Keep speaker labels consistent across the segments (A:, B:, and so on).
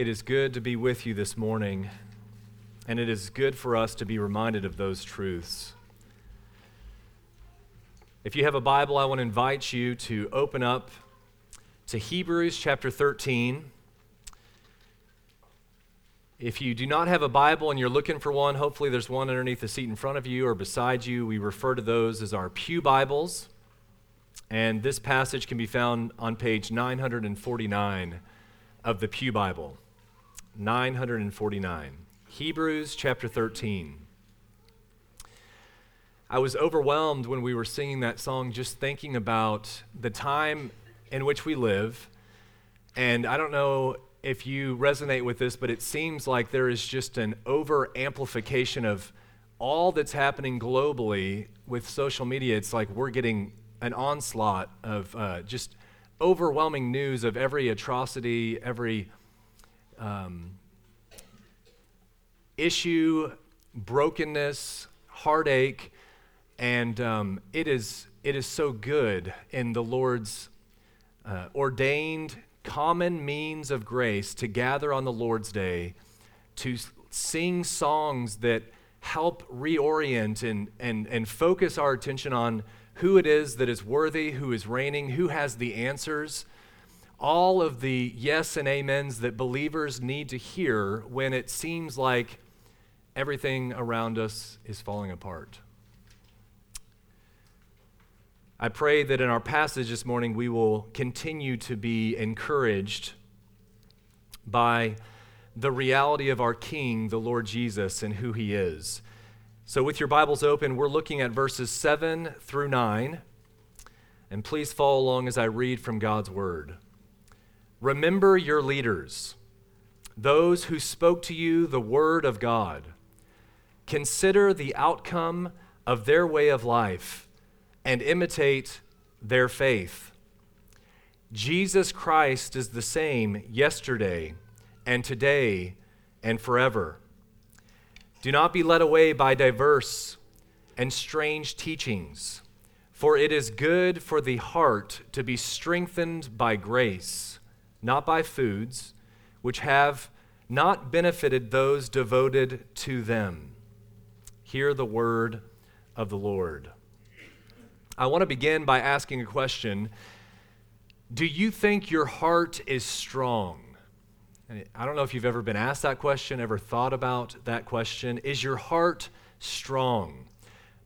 A: It is good to be with you this morning, and it is good for us to be reminded of those truths. If you have a Bible, I want to invite you to open up to Hebrews chapter 13. If you do not have a Bible and you're looking for one, hopefully there's one underneath the seat in front of you or beside you. We refer to those as our Pew Bibles. And this passage can be found on page 949 of the Pew Bible. 949. Hebrews chapter 13. I was overwhelmed when we were singing that song just thinking about the time in which we live. And I don't know if you resonate with this, but it seems like there is just an over amplification of all that's happening globally with social media. It's like we're getting an onslaught of uh, just overwhelming news of every atrocity, every um, issue, brokenness, heartache, and um, it is it is so good in the Lord's uh, ordained common means of grace to gather on the Lord's day to sing songs that help reorient and, and, and focus our attention on who it is that is worthy, who is reigning, who has the answers all of the yes and amens that believers need to hear when it seems like everything around us is falling apart. I pray that in our passage this morning we will continue to be encouraged by the reality of our King, the Lord Jesus, and who he is. So, with your Bibles open, we're looking at verses 7 through 9. And please follow along as I read from God's Word. Remember your leaders, those who spoke to you the word of God. Consider the outcome of their way of life and imitate their faith. Jesus Christ is the same yesterday and today and forever. Do not be led away by diverse and strange teachings, for it is good for the heart to be strengthened by grace not by foods, which have not benefited those devoted to them. Hear the word of the Lord. I want to begin by asking a question Do you think your heart is strong? I don't know if you've ever been asked that question, ever thought about that question. Is your heart strong?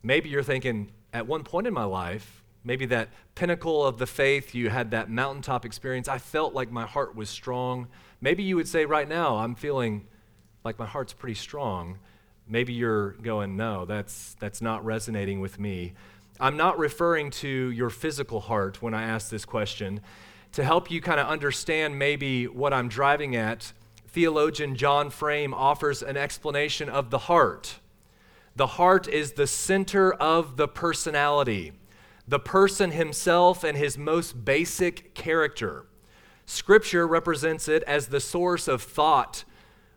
A: Maybe you're thinking, at one point in my life, maybe that pinnacle of the faith, you had that mountaintop experience. I felt like my heart was strong. Maybe you would say, right now, I'm feeling like my heart's pretty strong. Maybe you're going, no, that's, that's not resonating with me. I'm not referring to your physical heart when I ask this question. To help you kind of understand maybe what I'm driving at, theologian John Frame offers an explanation of the heart. The heart is the center of the personality the person himself and his most basic character. Scripture represents it as the source of thought,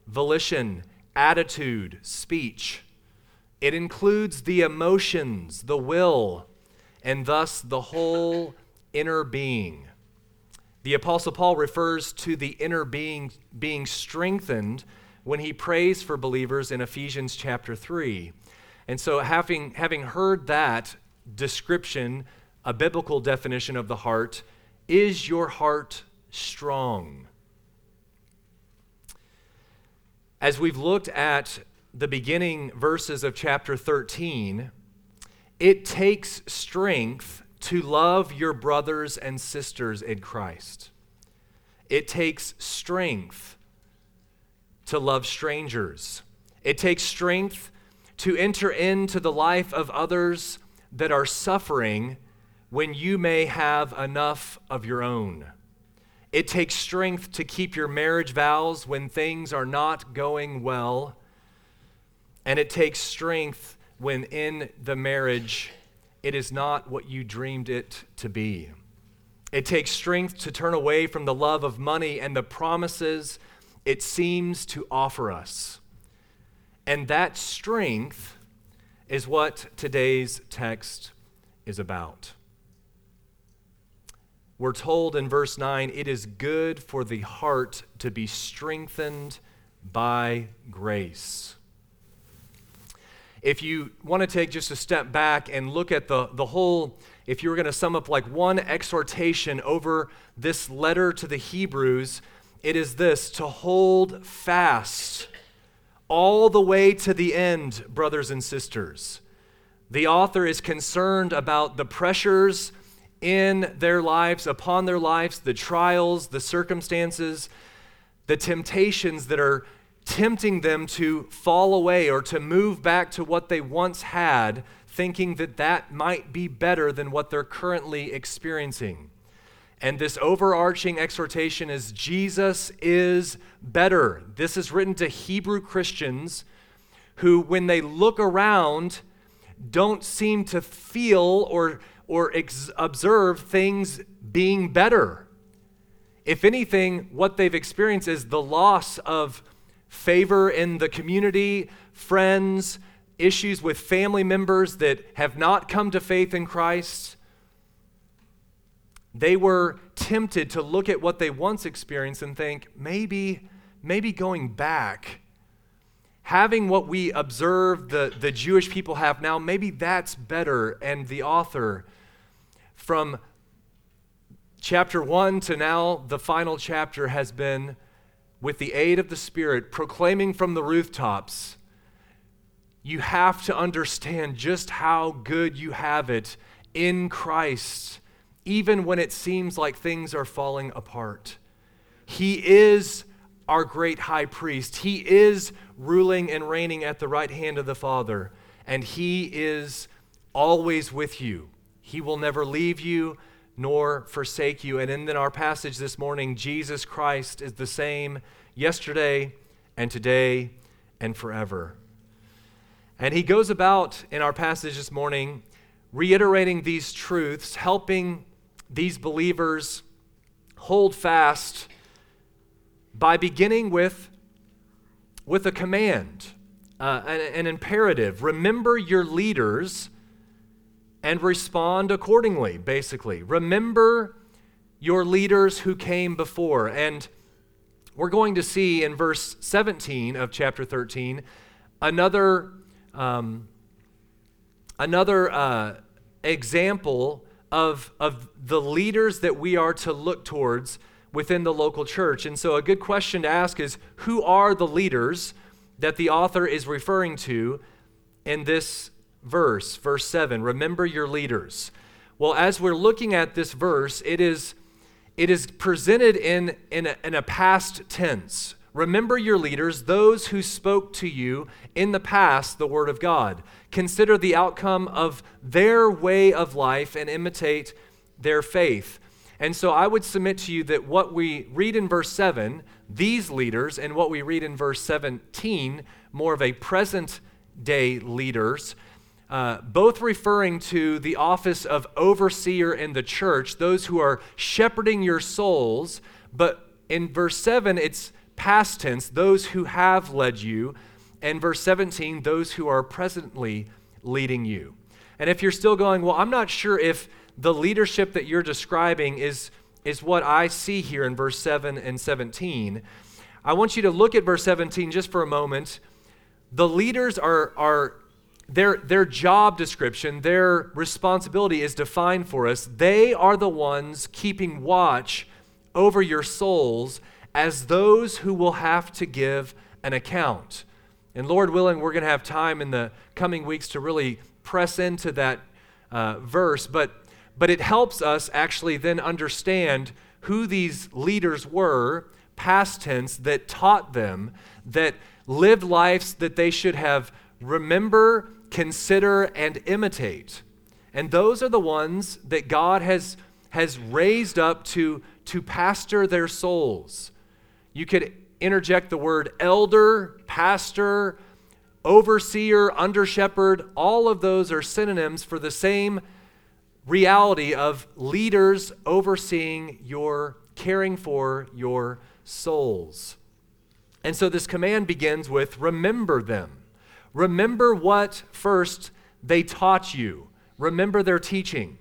A: volition, attitude, speech. It includes the emotions, the will, and thus the whole inner being. The Apostle Paul refers to the inner being being strengthened when he prays for believers in Ephesians chapter 3. And so, having, having heard that, description, a biblical definition of the heart is your heart strong? As we've looked at the beginning verses of chapter 13, it takes strength to love your brothers and sisters in Christ. It takes strength to love strangers. It takes strength to enter into the life of others that are suffering when you may have enough of your own. It takes strength to keep your marriage vows when things are not going well. And it takes strength when in the marriage it is not what you dreamed it to be. It takes strength to turn away from the love of money and the promises it seems to offer us. And that strength is what today's text is about. we're told in verse 9, it is good for the heart to be strengthened by grace. If you want to take just a step back and look at the, the whole, if you were going to sum up like one exhortation over this letter to the Hebrews, it is this to hold fast all the way to the end, brothers and sisters. The author is concerned about the pressures in their lives, upon their lives, the trials, the circumstances, the temptations that are tempting them to fall away or to move back to what they once had, thinking that that might be better than what they're currently experiencing. And this overarching exhortation is Jesus is better. This is written to Hebrew Christians who, when they look around, don't seem to feel or, or ex- observe things being better. If anything, what they've experienced is the loss of favor in the community, friends, issues with family members that have not come to faith in Christ. They were tempted to look at what they once experienced and think, maybe, maybe going back, having what we observe the, the Jewish people have now, maybe that's better. And the author, from chapter 1 to now, the final chapter, has been, with the aid of the Spirit, proclaiming from the rooftops you have to understand just how good you have it in Christ even when it seems like things are falling apart. He is our great high priest. He is ruling and reigning at the right hand of the Father, and He is always with you. He will never leave you nor forsake you. And in our passage this morning, Jesus Christ is the same yesterday and today and forever. And He goes about in our passage this morning reiterating these truths, helping these believers hold fast by beginning with, with a command, uh, an, an imperative. Remember your leaders and respond accordingly, basically. Remember your leaders who came before. And we're going to see in verse 17 of chapter 13 another, um, another uh, example of, of the leaders that we are to look towards within the local church. And so, a good question to ask is who are the leaders that the author is referring to in this verse, verse 7? Remember your leaders. Well, as we're looking at this verse, it is, it is presented in, in, a, in a past tense. Remember your leaders, those who spoke to you in the past the word of God. Consider the outcome of their way of life and imitate their faith. And so I would submit to you that what we read in verse 7, these leaders, and what we read in verse 17, more of a present day leaders, uh, both referring to the office of overseer in the church, those who are shepherding your souls. But in verse 7, it's past tense, those who have led you, and verse 17, those who are presently leading you. And if you're still going, well, I'm not sure if the leadership that you're describing is, is what I see here in verse 7 and 17, I want you to look at verse 17 just for a moment. The leaders are, are their, their job description, their responsibility is defined for us. They are the ones keeping watch over your souls as those who will have to give an account. And Lord willing, we're going to have time in the coming weeks to really press into that uh, verse, but, but it helps us actually then understand who these leaders were, past tense, that taught them, that lived lives that they should have remember, consider, and imitate. And those are the ones that God has, has raised up to, to pastor their souls you could interject the word elder, pastor, overseer, under shepherd. All of those are synonyms for the same reality of leaders overseeing your, caring for your souls. And so this command begins with remember them. Remember what first they taught you, remember their teaching.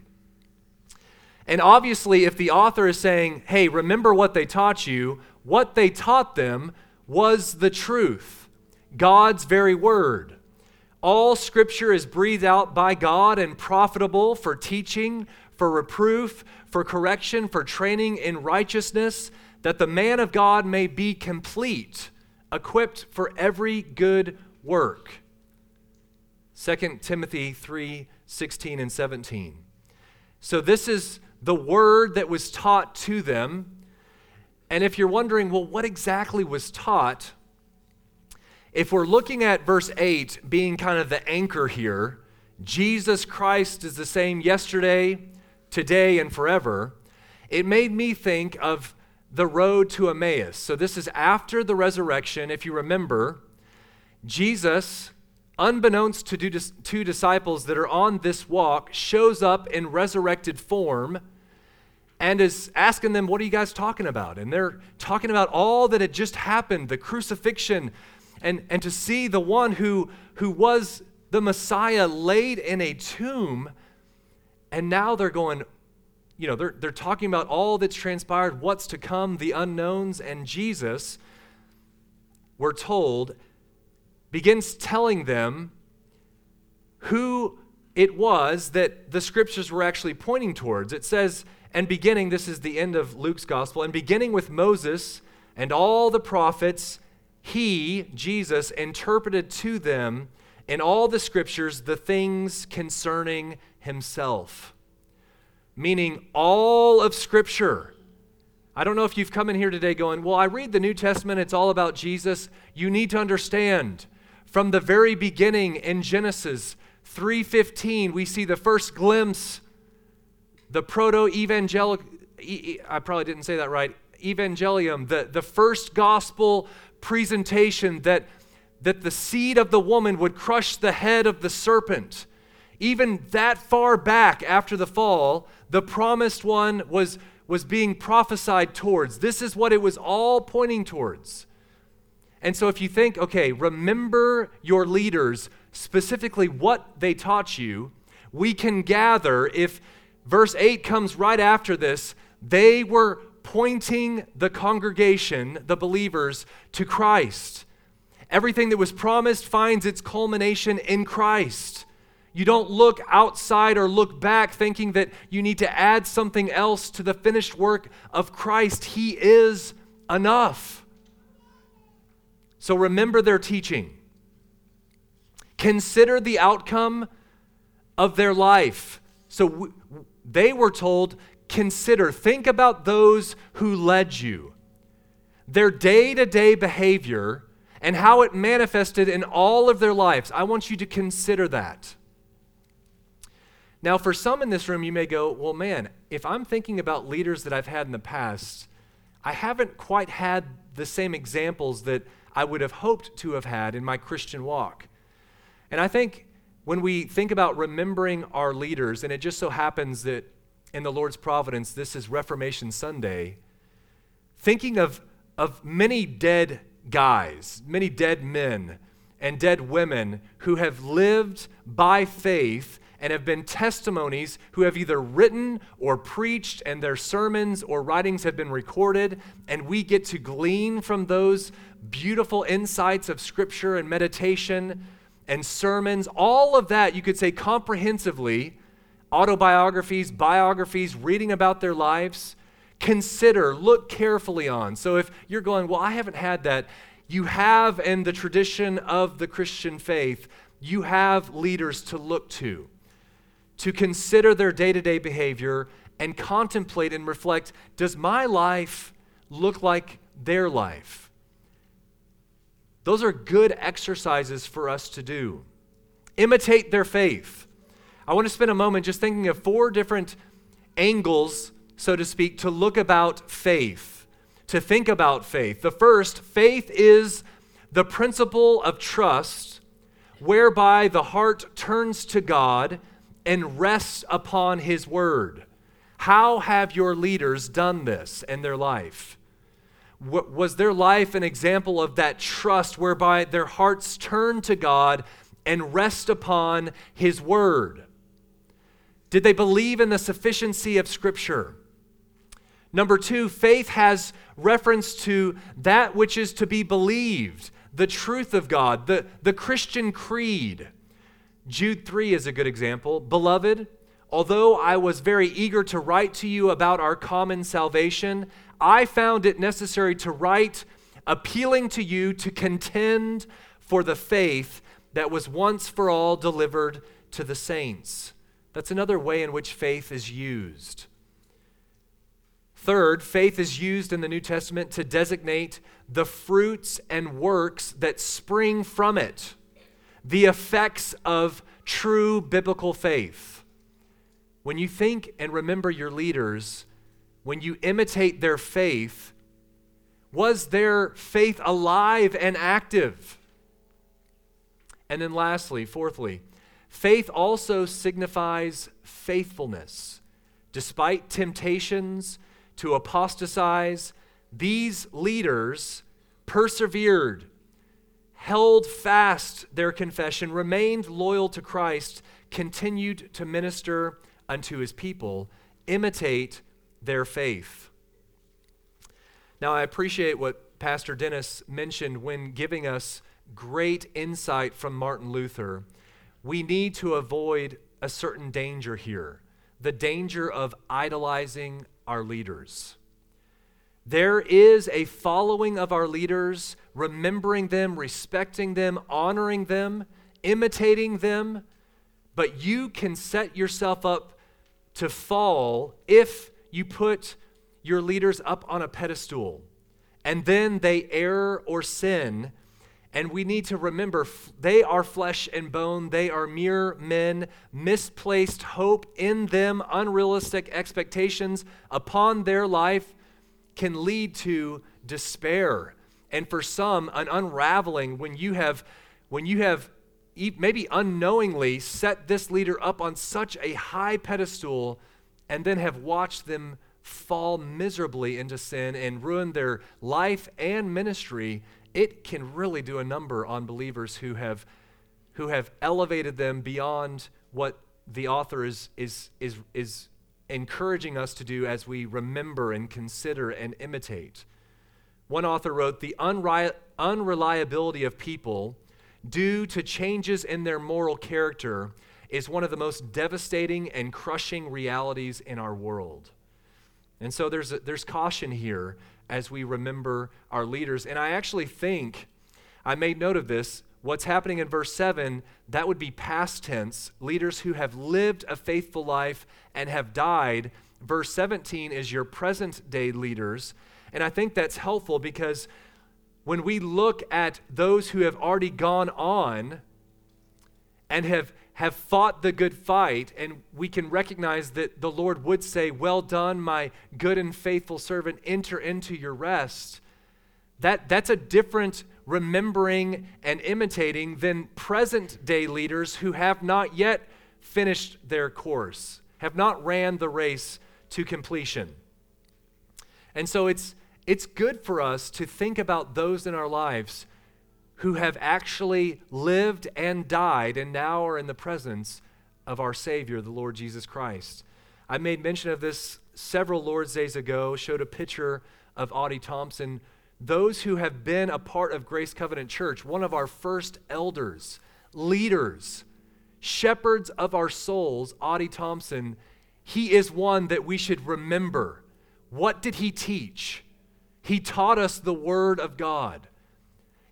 A: And obviously, if the author is saying, hey, remember what they taught you, what they taught them was the truth, God's very word. All scripture is breathed out by God and profitable for teaching, for reproof, for correction, for training in righteousness, that the man of God may be complete, equipped for every good work. 2 Timothy 3 16 and 17. So, this is the word that was taught to them. And if you're wondering, well, what exactly was taught? If we're looking at verse 8 being kind of the anchor here, Jesus Christ is the same yesterday, today, and forever, it made me think of the road to Emmaus. So, this is after the resurrection. If you remember, Jesus, unbeknownst to two disciples that are on this walk, shows up in resurrected form and is asking them, What are you guys talking about? And they're talking about all that had just happened the crucifixion, and, and to see the one who, who was the Messiah laid in a tomb. And now they're going, you know, they're, they're talking about all that's transpired, what's to come, the unknowns, and Jesus, we're told, begins telling them who it was that the scriptures were actually pointing towards. It says, and beginning, this is the end of Luke's gospel, and beginning with Moses and all the prophets, he, Jesus, interpreted to them in all the scriptures the things concerning himself. Meaning all of scripture. I don't know if you've come in here today going, Well, I read the New Testament, it's all about Jesus. You need to understand from the very beginning in Genesis 3:15, we see the first glimpse the proto evangelic, I probably didn't say that right, evangelium, the, the first gospel presentation that, that the seed of the woman would crush the head of the serpent. Even that far back after the fall, the promised one was, was being prophesied towards. This is what it was all pointing towards. And so if you think, okay, remember your leaders, specifically what they taught you, we can gather if verse 8 comes right after this. They were pointing the congregation, the believers, to Christ. Everything that was promised finds its culmination in Christ. You don't look outside or look back thinking that you need to add something else to the finished work of Christ. He is enough. So remember their teaching. Consider the outcome of their life. So they were told, consider, think about those who led you, their day to day behavior, and how it manifested in all of their lives. I want you to consider that. Now, for some in this room, you may go, well, man, if I'm thinking about leaders that I've had in the past, I haven't quite had the same examples that I would have hoped to have had in my Christian walk. And I think when we think about remembering our leaders, and it just so happens that in the Lord's providence, this is Reformation Sunday, thinking of, of many dead guys, many dead men and dead women who have lived by faith and have been testimonies who have either written or preached, and their sermons or writings have been recorded, and we get to glean from those beautiful insights of Scripture and meditation and sermons, all of that, you could say comprehensively, autobiographies, biographies, reading about their lives, consider, look carefully on. So if you're going, well, I haven't had that, you have in the tradition of the Christian faith, you have leaders to look to, to consider their day to day behavior and contemplate and reflect does my life look like their life? Those are good exercises for us to do. Imitate their faith. I want to spend a moment just thinking of four different angles, so to speak, to look about faith, to think about faith. The first, faith is the principle of trust whereby the heart turns to God and rests upon His word. How have your leaders done this in their life? Was their life an example of that trust whereby their hearts turn to God and rest upon His Word? Did they believe in the sufficiency of Scripture? Number two, faith has reference to that which is to be believed, the truth of God, the, the Christian creed. Jude 3 is a good example. Beloved, although I was very eager to write to you about our common salvation, I found it necessary to write appealing to you to contend for the faith that was once for all delivered to the saints. That's another way in which faith is used. Third, faith is used in the New Testament to designate the fruits and works that spring from it, the effects of true biblical faith. When you think and remember your leaders, when you imitate their faith, was their faith alive and active? And then, lastly, fourthly, faith also signifies faithfulness. Despite temptations to apostatize, these leaders persevered, held fast their confession, remained loyal to Christ, continued to minister unto his people, imitate their faith. Now, I appreciate what Pastor Dennis mentioned when giving us great insight from Martin Luther. We need to avoid a certain danger here the danger of idolizing our leaders. There is a following of our leaders, remembering them, respecting them, honoring them, imitating them, but you can set yourself up to fall if you put your leaders up on a pedestal and then they err or sin. And we need to remember they are flesh and bone. They are mere men. Misplaced hope in them, unrealistic expectations upon their life can lead to despair. And for some, an unraveling when you have, when you have maybe unknowingly set this leader up on such a high pedestal and then have watched them fall miserably into sin and ruin their life and ministry, it can really do a number on believers who have, who have elevated them beyond what the author is, is, is, is encouraging us to do as we remember and consider and imitate. One author wrote The unri- unreliability of people due to changes in their moral character is one of the most devastating and crushing realities in our world. And so there's, a, there's caution here as we remember our leaders. And I actually think, I made note of this, what's happening in verse 7, that would be past tense, leaders who have lived a faithful life and have died. Verse 17 is your present day leaders. And I think that's helpful because when we look at those who have already gone on and have have fought the good fight, and we can recognize that the Lord would say, Well done, my good and faithful servant, enter into your rest. That, that's a different remembering and imitating than present day leaders who have not yet finished their course, have not ran the race to completion. And so it's, it's good for us to think about those in our lives who have actually lived and died and now are in the presence of our Savior, the Lord Jesus Christ. I made mention of this several Lord's Days ago, showed a picture of Audie Thompson. Those who have been a part of Grace Covenant Church, one of our first elders, leaders, shepherds of our souls, Audie Thompson, he is one that we should remember. What did he teach? He taught us the Word of God.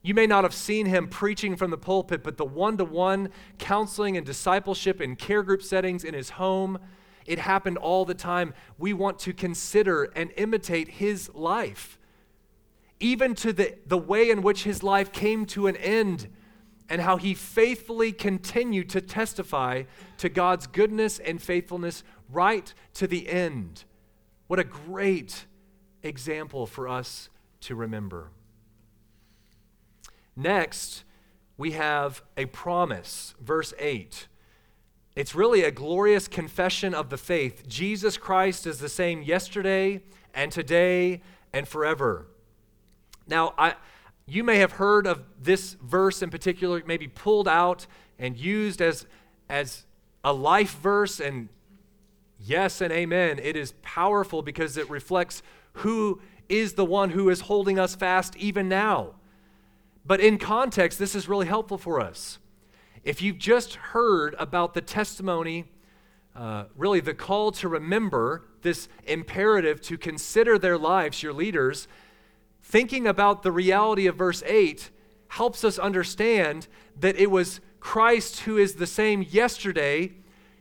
A: You may not have seen him preaching from the pulpit, but the one to one counseling and discipleship in care group settings in his home, it happened all the time. We want to consider and imitate his life, even to the, the way in which his life came to an end and how he faithfully continued to testify to God's goodness and faithfulness right to the end. What a great example for us to remember. Next, we have a promise, verse 8. It's really a glorious confession of the faith. Jesus Christ is the same yesterday and today and forever. Now, I, you may have heard of this verse in particular, maybe pulled out and used as, as a life verse, and Yes and amen. It is powerful because it reflects who is the one who is holding us fast even now. But in context, this is really helpful for us. If you've just heard about the testimony, uh, really the call to remember, this imperative to consider their lives, your leaders, thinking about the reality of verse 8 helps us understand that it was Christ who is the same yesterday.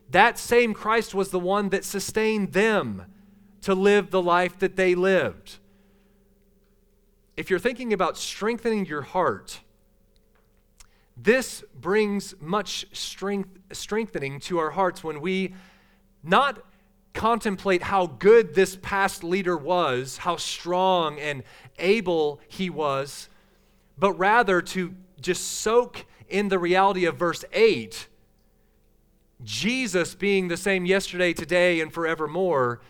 A: That same Christ was the one that sustained them to live the life that they lived if you're thinking about strengthening your heart, this brings much strength, strengthening to our hearts when we not contemplate how good this past leader was, how strong and able he was, but rather to just soak in the reality of verse 8 Jesus being the same yesterday, today, and forevermore.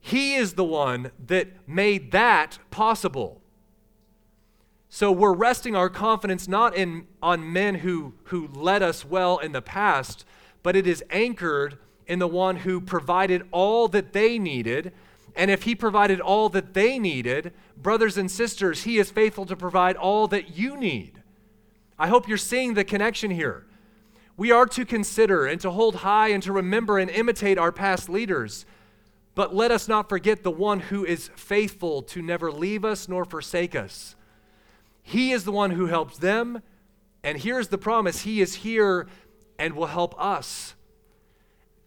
A: He is the one that made that possible. So we're resting our confidence not in, on men who, who led us well in the past, but it is anchored in the one who provided all that they needed. And if he provided all that they needed, brothers and sisters, he is faithful to provide all that you need. I hope you're seeing the connection here. We are to consider and to hold high and to remember and imitate our past leaders. But let us not forget the one who is faithful to never leave us nor forsake us. He is the one who helps them. And here's the promise He is here and will help us.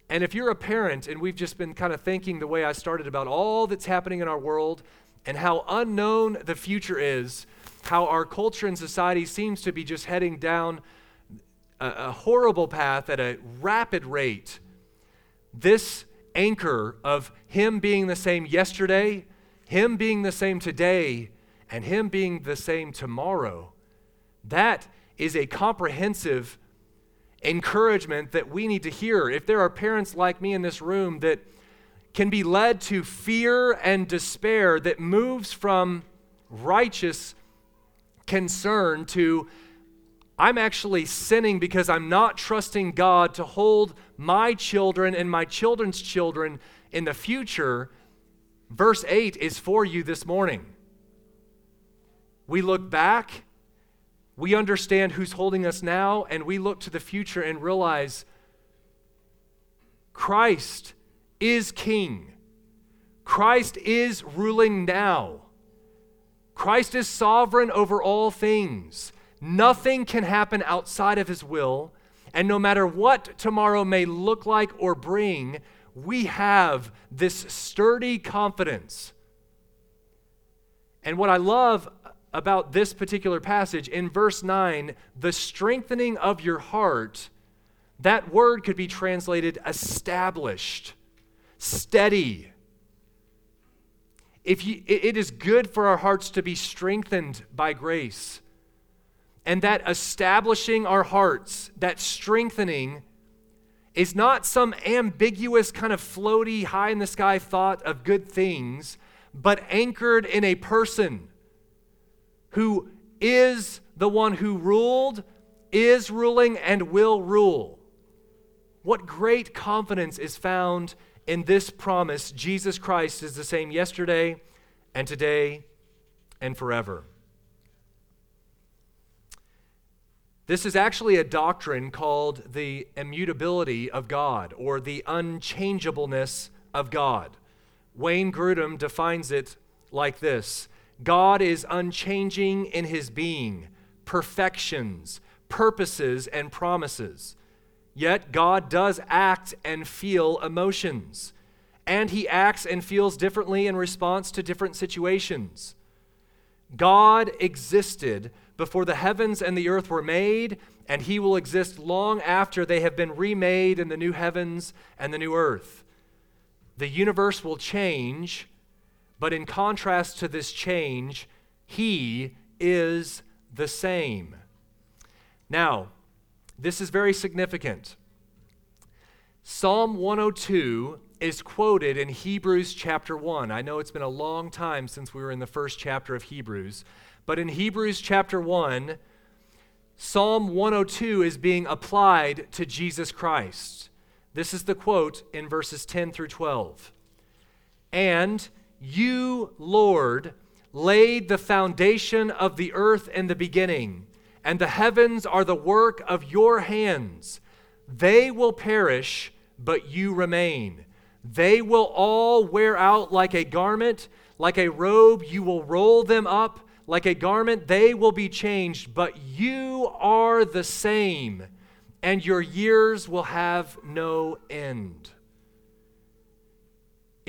A: And if you're a parent, and we've just been kind of thinking the way I started about all that's happening in our world and how unknown the future is, how our culture and society seems to be just heading down a, a horrible path at a rapid rate, this anchor of Him being the same yesterday, Him being the same today, and Him being the same tomorrow, that is a comprehensive encouragement that we need to hear. If there are parents like me in this room that can be led to fear and despair that moves from righteous concern to I'm actually sinning because I'm not trusting God to hold my children and my children's children in the future. Verse 8 is for you this morning. We look back, we understand who's holding us now, and we look to the future and realize Christ is King. Christ is ruling now. Christ is sovereign over all things. Nothing can happen outside of his will. And no matter what tomorrow may look like or bring, we have this sturdy confidence. And what I love about this particular passage in verse 9, the strengthening of your heart, that word could be translated established, steady. If you, it is good for our hearts to be strengthened by grace. And that establishing our hearts, that strengthening, is not some ambiguous kind of floaty, high in the sky thought of good things, but anchored in a person who is the one who ruled, is ruling, and will rule. What great confidence is found in this promise Jesus Christ is the same yesterday and today and forever. This is actually a doctrine called the immutability of God or the unchangeableness of God. Wayne Grudem defines it like this God is unchanging in his being, perfections, purposes, and promises. Yet God does act and feel emotions, and he acts and feels differently in response to different situations. God existed before the heavens and the earth were made, and he will exist long after they have been remade in the new heavens and the new earth. The universe will change but in contrast to this change, he is the same. Now, this is very significant. Psalm 102 is quoted in Hebrews chapter 1. I know it's been a long time since we were in the first chapter of Hebrews, but in Hebrews chapter 1, Psalm 102 is being applied to Jesus Christ. This is the quote in verses 10 through 12. And you, Lord, laid the foundation of the earth in the beginning, and the heavens are the work of your hands. They will perish, but you remain. They will all wear out like a garment, like a robe, you will roll them up. Like a garment, they will be changed, but you are the same, and your years will have no end.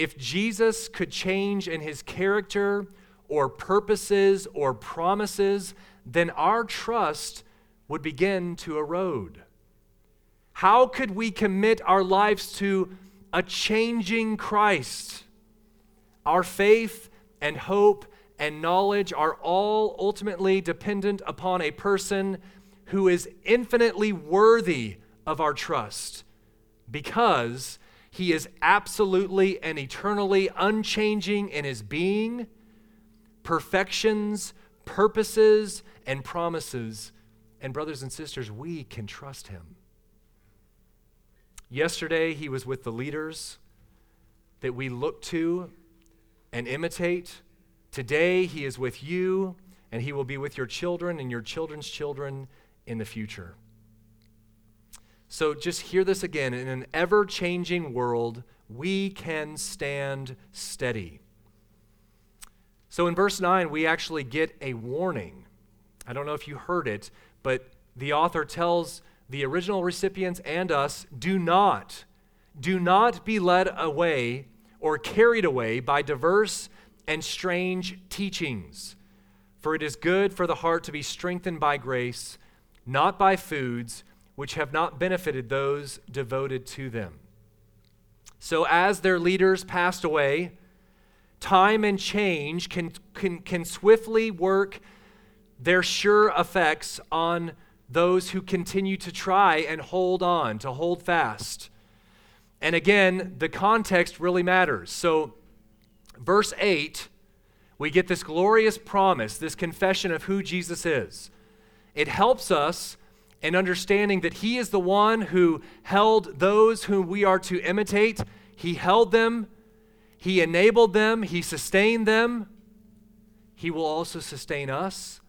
A: If Jesus could change in his character or purposes or promises, then our trust would begin to erode. How could we commit our lives to a changing Christ? Our faith and hope and knowledge are all ultimately dependent upon a person who is infinitely worthy of our trust because he is absolutely and eternally unchanging in his being, perfections, purposes, and promises. And, brothers and sisters, we can trust him. Yesterday, he was with the leaders that we look to and imitate. Today, He is with you, and He will be with your children and your children's children in the future. So just hear this again. In an ever changing world, we can stand steady. So in verse 9, we actually get a warning. I don't know if you heard it, but the author tells the original recipients and us do not, do not be led away or carried away by diverse and strange teachings. For it is good for the heart to be strengthened by grace, not by foods which have not benefited those devoted to them. So, as their leaders passed away, time and change can, can, can swiftly work their sure effects on those who continue to try and hold on, to hold fast. And again, the context really matters. So, verse 8, we get this glorious promise, this confession of who Jesus is. It helps us in understanding that He is the one who held those whom we are to imitate. He held them, He enabled them, He sustained them. He will also sustain us.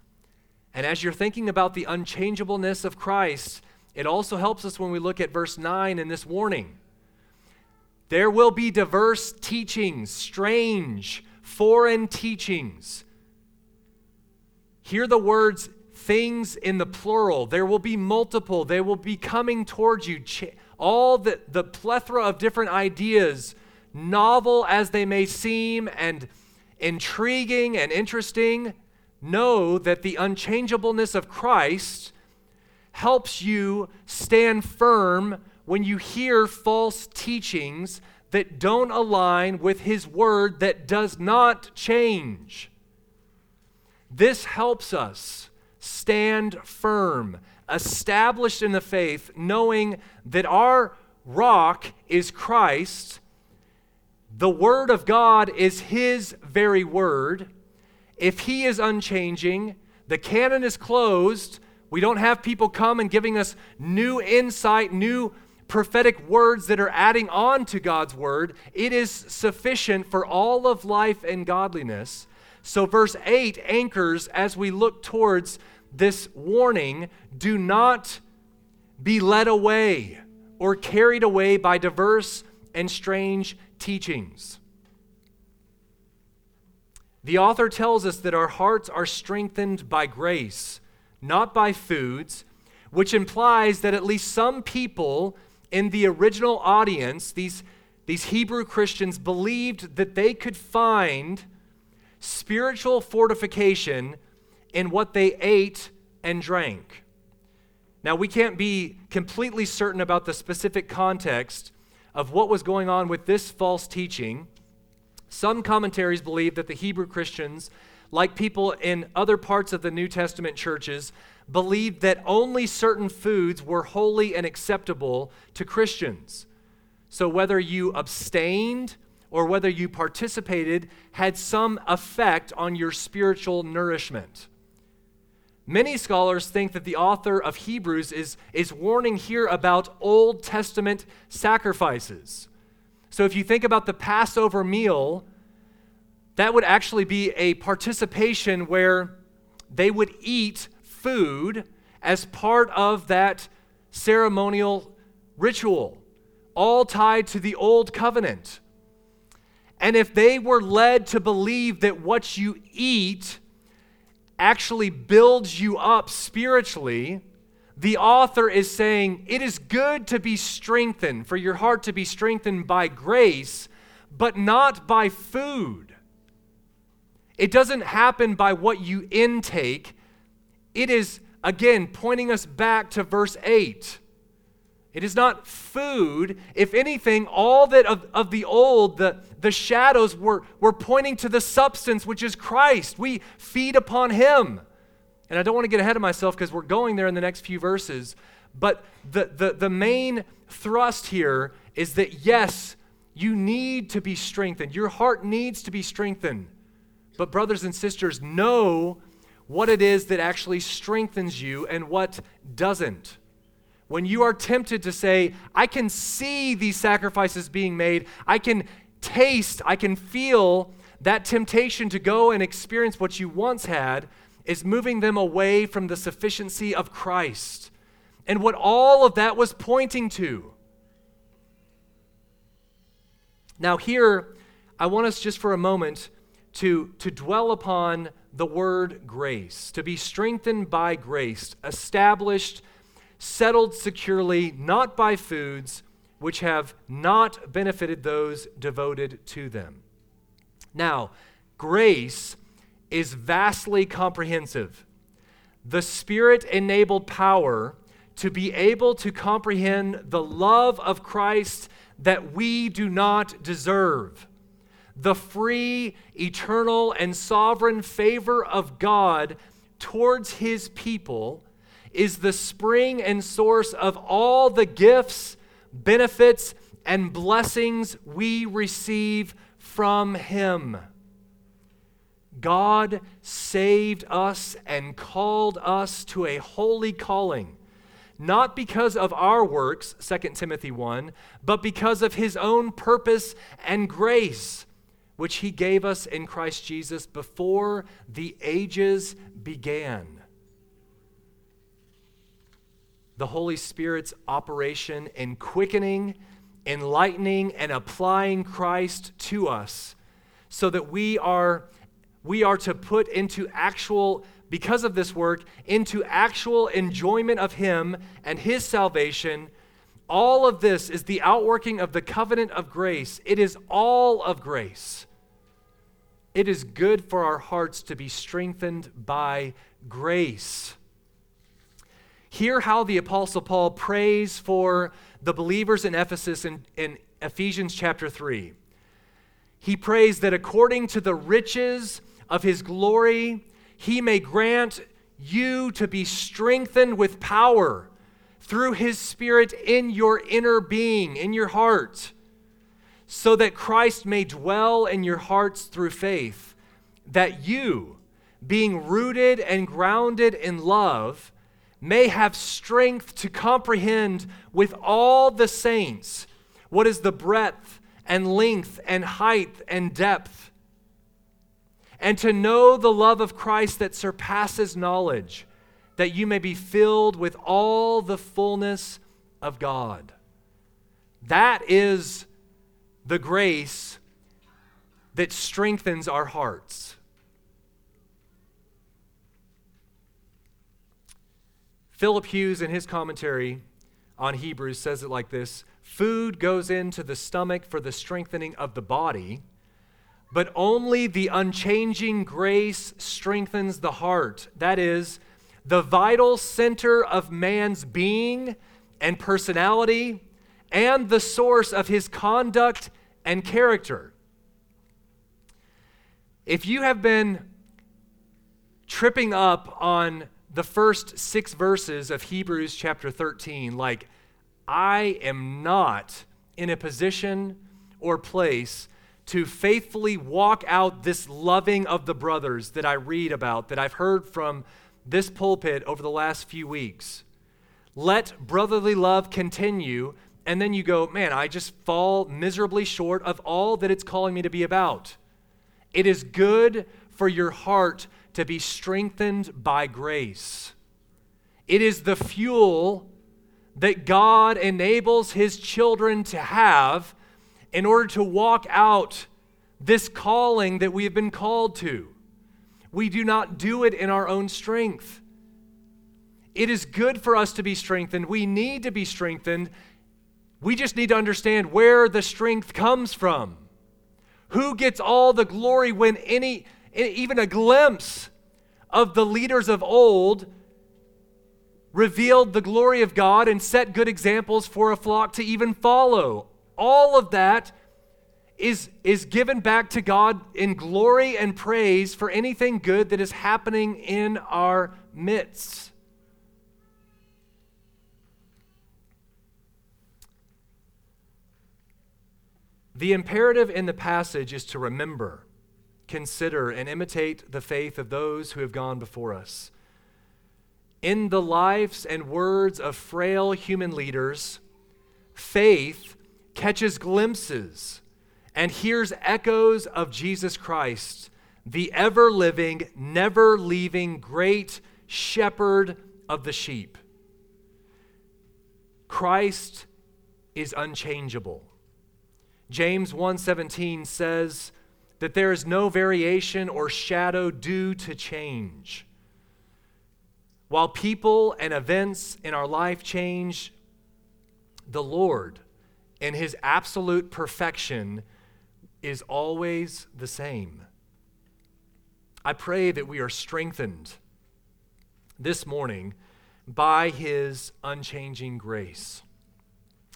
A: And as you're thinking about the unchangeableness of Christ, it also helps us when we look at verse 9 in this warning. There will be diverse teachings, strange, foreign teachings. Hear the words things in the plural. There will be multiple. They will be coming towards you. All the, the plethora of different ideas, novel as they may seem and intriguing and interesting, know that the unchangeableness of Christ helps you stand firm when you hear false teachings that don't align with His Word that does not change. This helps us stand firm, established in the faith, knowing that our rock is Christ, the Word of God is His very Word. If He is unchanging, the canon is closed. We don't have people come and giving us new insight, new prophetic words that are adding on to God's word, it is sufficient for all of life and godliness. So, verse 8 anchors as we look towards this warning do not be led away or carried away by diverse and strange teachings. The author tells us that our hearts are strengthened by grace, not by foods, which implies that at least some people in the original audience, these, these Hebrew Christians believed that they could find spiritual fortification in what they ate and drank. Now, we can't be completely certain about the specific context of what was going on with this false teaching. Some commentaries believe that the Hebrew Christians, like people in other parts of the New Testament churches, believed that only certain foods were holy and acceptable to Christians. So whether you abstained or whether you participated had some effect on your spiritual nourishment. Many scholars think that the author of Hebrews is, is warning here about Old Testament sacrifices. So if you think about the Passover meal, that would actually be a participation where they would eat food as part of that ceremonial ritual, all tied to the old covenant. And if they were led to believe that what you eat actually builds you up spiritually, the author is saying it is good to be strengthened, for your heart to be strengthened by grace, but not by food. It doesn't happen by what you intake. It is, again, pointing us back to verse 8. It is not food. If anything, all that of, of the old, the, the shadows were, were pointing to the substance, which is Christ. We feed upon Him. And I don't want to get ahead of myself because we're going there in the next few verses. But the, the, the main thrust here is that, yes, you need to be strengthened. Your heart needs to be strengthened. But, brothers and sisters, know what it is that actually strengthens you and what doesn't. When you are tempted to say, I can see these sacrifices being made, I can taste, I can feel that temptation to go and experience what you once had is moving them away from the sufficiency of Christ and what all of that was pointing to. Now, here, I want us just for a moment to, to dwell upon the word grace, to be strengthened by grace, established, settled securely, not by foods which have not benefited those devoted to them. Now, grace is vastly comprehensive. The Spirit enabled power to be able to comprehend the love of Christ that we do not deserve the free, eternal, and sovereign favor of God towards his people is the spring and source of all the gifts, benefits, and blessings we receive from him. God saved us and called us to a holy calling, not because of our works, 2 Timothy 1, but because of his own purpose and grace which he gave us in Christ Jesus before the ages began. The Holy Spirit's operation in quickening, enlightening, and applying Christ to us so that we are, we are to put into actual, because of this work, into actual enjoyment of Him and His salvation. All of this is the outworking of the covenant of grace. It is all of grace. It is good for our hearts to be strengthened by grace. Hear how the Apostle Paul prays for the believers in Ephesus in, in Ephesians chapter 3. He prays that according to the riches of his glory, he may grant you to be strengthened with power through his Spirit in your inner being, in your heart so that Christ may dwell in your hearts through faith, that you, being rooted and grounded in love, may have strength to comprehend with all the saints what is the breadth and length and height and depth, and to know the love of Christ that surpasses knowledge, that you may be filled with all the fullness of God. That is the grace that strengthens our hearts. Philip Hughes, in his commentary on Hebrews, says it like this Food goes into the stomach for the strengthening of the body, but only the unchanging grace strengthens the heart. That is, the vital center of man's being and personality and the source of his conduct and character. If you have been tripping up on the first six verses of Hebrews chapter 13, like, I am not in a position or place to faithfully walk out this loving of the brothers that I read about, that I've heard from this pulpit over the last few weeks. Let brotherly love continue, and then you go, man, I just fall miserably short of all that it's calling me to be about. It is good for your heart to be strengthened by grace. It is the fuel that God enables his children to have in order to walk out this calling that we have been called to. We do not do it in our own strength. It is good for us to be strengthened. We need to be strengthened. We just need to understand where the strength comes from. Who gets all the glory when any even a glimpse of the leaders of old revealed the glory of God and set good examples for a flock to even follow. All of that is, is given back to God in glory and praise for anything good that is happening in our midst. The imperative in the passage is to remember, consider, and imitate the faith of those who have gone before us. In the lives and words of frail human leaders, faith catches glimpses and hears echoes of Jesus Christ, the ever living, never leaving great shepherd of the sheep. Christ is unchangeable. James 1:17 says that there is no variation or shadow due to change. While people and events in our life change, the Lord in his absolute perfection is always the same. I pray that we are strengthened this morning by his unchanging grace.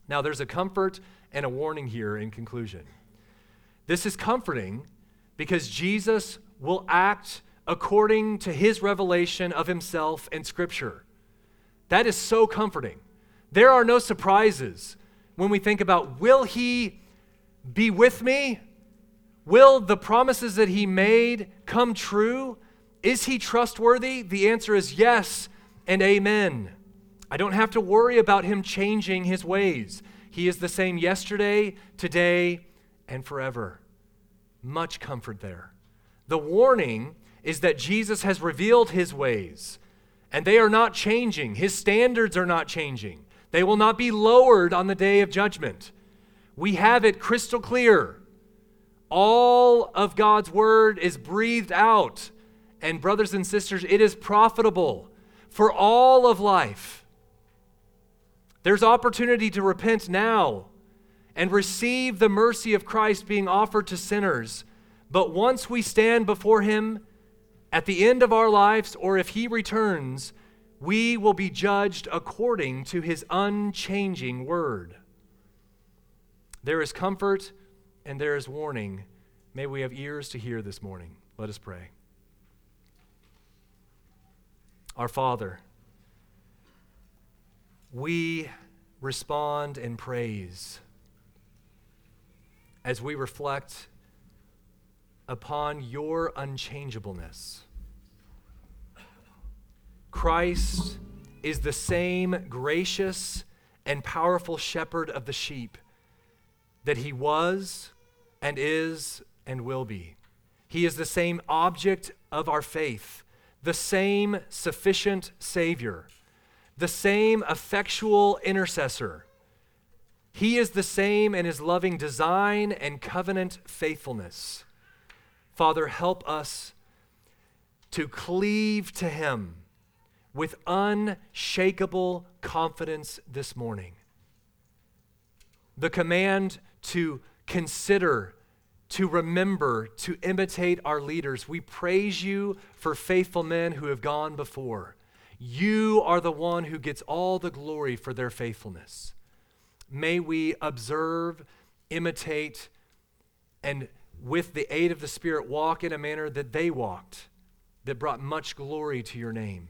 A: Now, there's a comfort and a warning here in conclusion. This is comforting because Jesus will act according to his revelation of himself in Scripture. That is so comforting. There are no surprises when we think about will he be with me? Will the promises that he made come true? Is he trustworthy? The answer is yes and amen. I don't have to worry about him changing his ways. He is the same yesterday, today, and forever. Much comfort there. The warning is that Jesus has revealed his ways, and they are not changing. His standards are not changing. They will not be lowered on the day of judgment. We have it crystal clear. All of God's word is breathed out. And, brothers and sisters, it is profitable for all of life. There's opportunity to repent now and receive the mercy of Christ being offered to sinners. But once we stand before Him at the end of our lives, or if He returns, we will be judged according to His unchanging word. There is comfort and there is warning. May we have ears to hear this morning. Let us pray. Our Father, we respond in praise as we reflect upon your unchangeableness. Christ is the same gracious and powerful shepherd of the sheep that he was and is and will be. He is the same object of our faith, the same sufficient Savior, the same effectual intercessor. He is the same in his loving design and covenant faithfulness. Father, help us to cleave to him with unshakable confidence this morning. The command to consider, to remember, to imitate our leaders. We praise you for faithful men who have gone before. You are the one who gets all the glory for their faithfulness. May we observe, imitate, and with the aid of the Spirit, walk in a manner that they walked, that brought much glory to your name.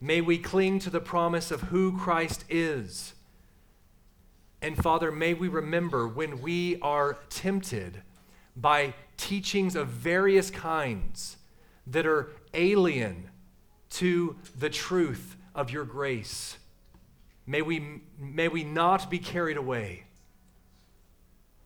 A: May we cling to the promise of who Christ is and Father, may we remember when we are tempted by teachings of various kinds that are alien to the truth of your grace. May we, may we not be carried away.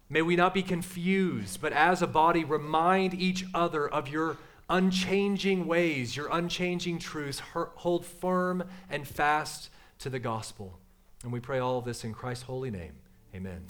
A: May we not be confused, but as a body remind each other of your unchanging ways, your unchanging truths. Hold firm and fast to the gospel. And we pray all of this in Christ's holy name. Amen.